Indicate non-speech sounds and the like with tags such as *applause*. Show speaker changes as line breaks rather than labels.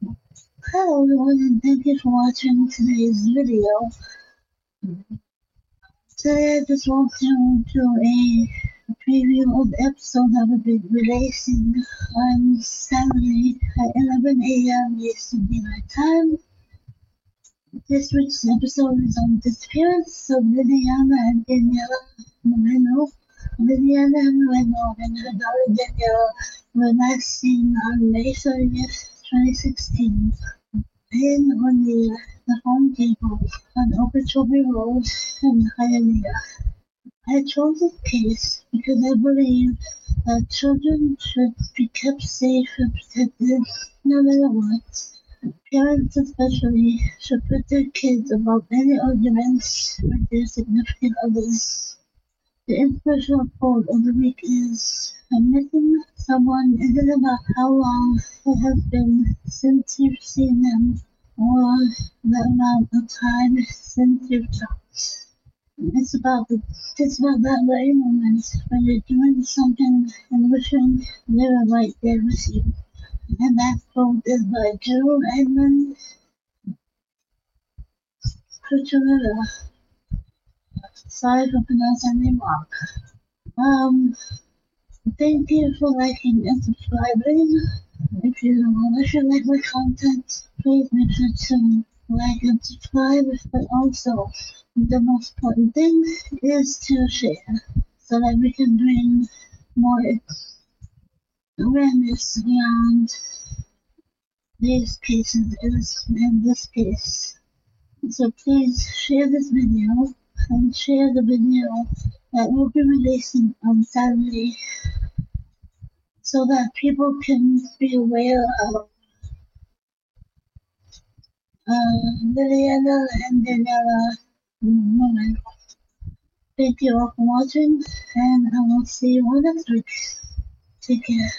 Hello everyone and thank you for watching today's video. Today I just want to do a preview of the episode that will be releasing on Saturday at 11 a.m. Eastern Daylight Time. This week's episode is on the disappearance of Liliana and Daniella Moreno. Liliana Moreno and her daughter Daniella were last seen on May 30th, 2016, laying on the, the home table on Okeechobee Road in Hialeah. I chose this case because I believe that children should be kept safe and protected no matter what. Parents especially should put their kids above any arguments with their significant others. The inspirational quote of the week is missing someone isn't *laughs* about how long it has been since you've seen them or the amount of time since you've talked. It's about the it's about that very moment when you're doing something and wishing they were right there with you. And that quote is by Joe Edmund Cucurella. Sorry for pronouncing your name wrong. Um, thank you for liking and subscribing. If you if you like my content, please make sure to like and subscribe. But also, the most important thing is to share so that we can bring more awareness around these cases in this, case. So please share this video and share the video that we'll be releasing on Saturday so that people can be aware of uh, Liliana and Daniella. Thank you all for watching and I will see you all next week. Take care.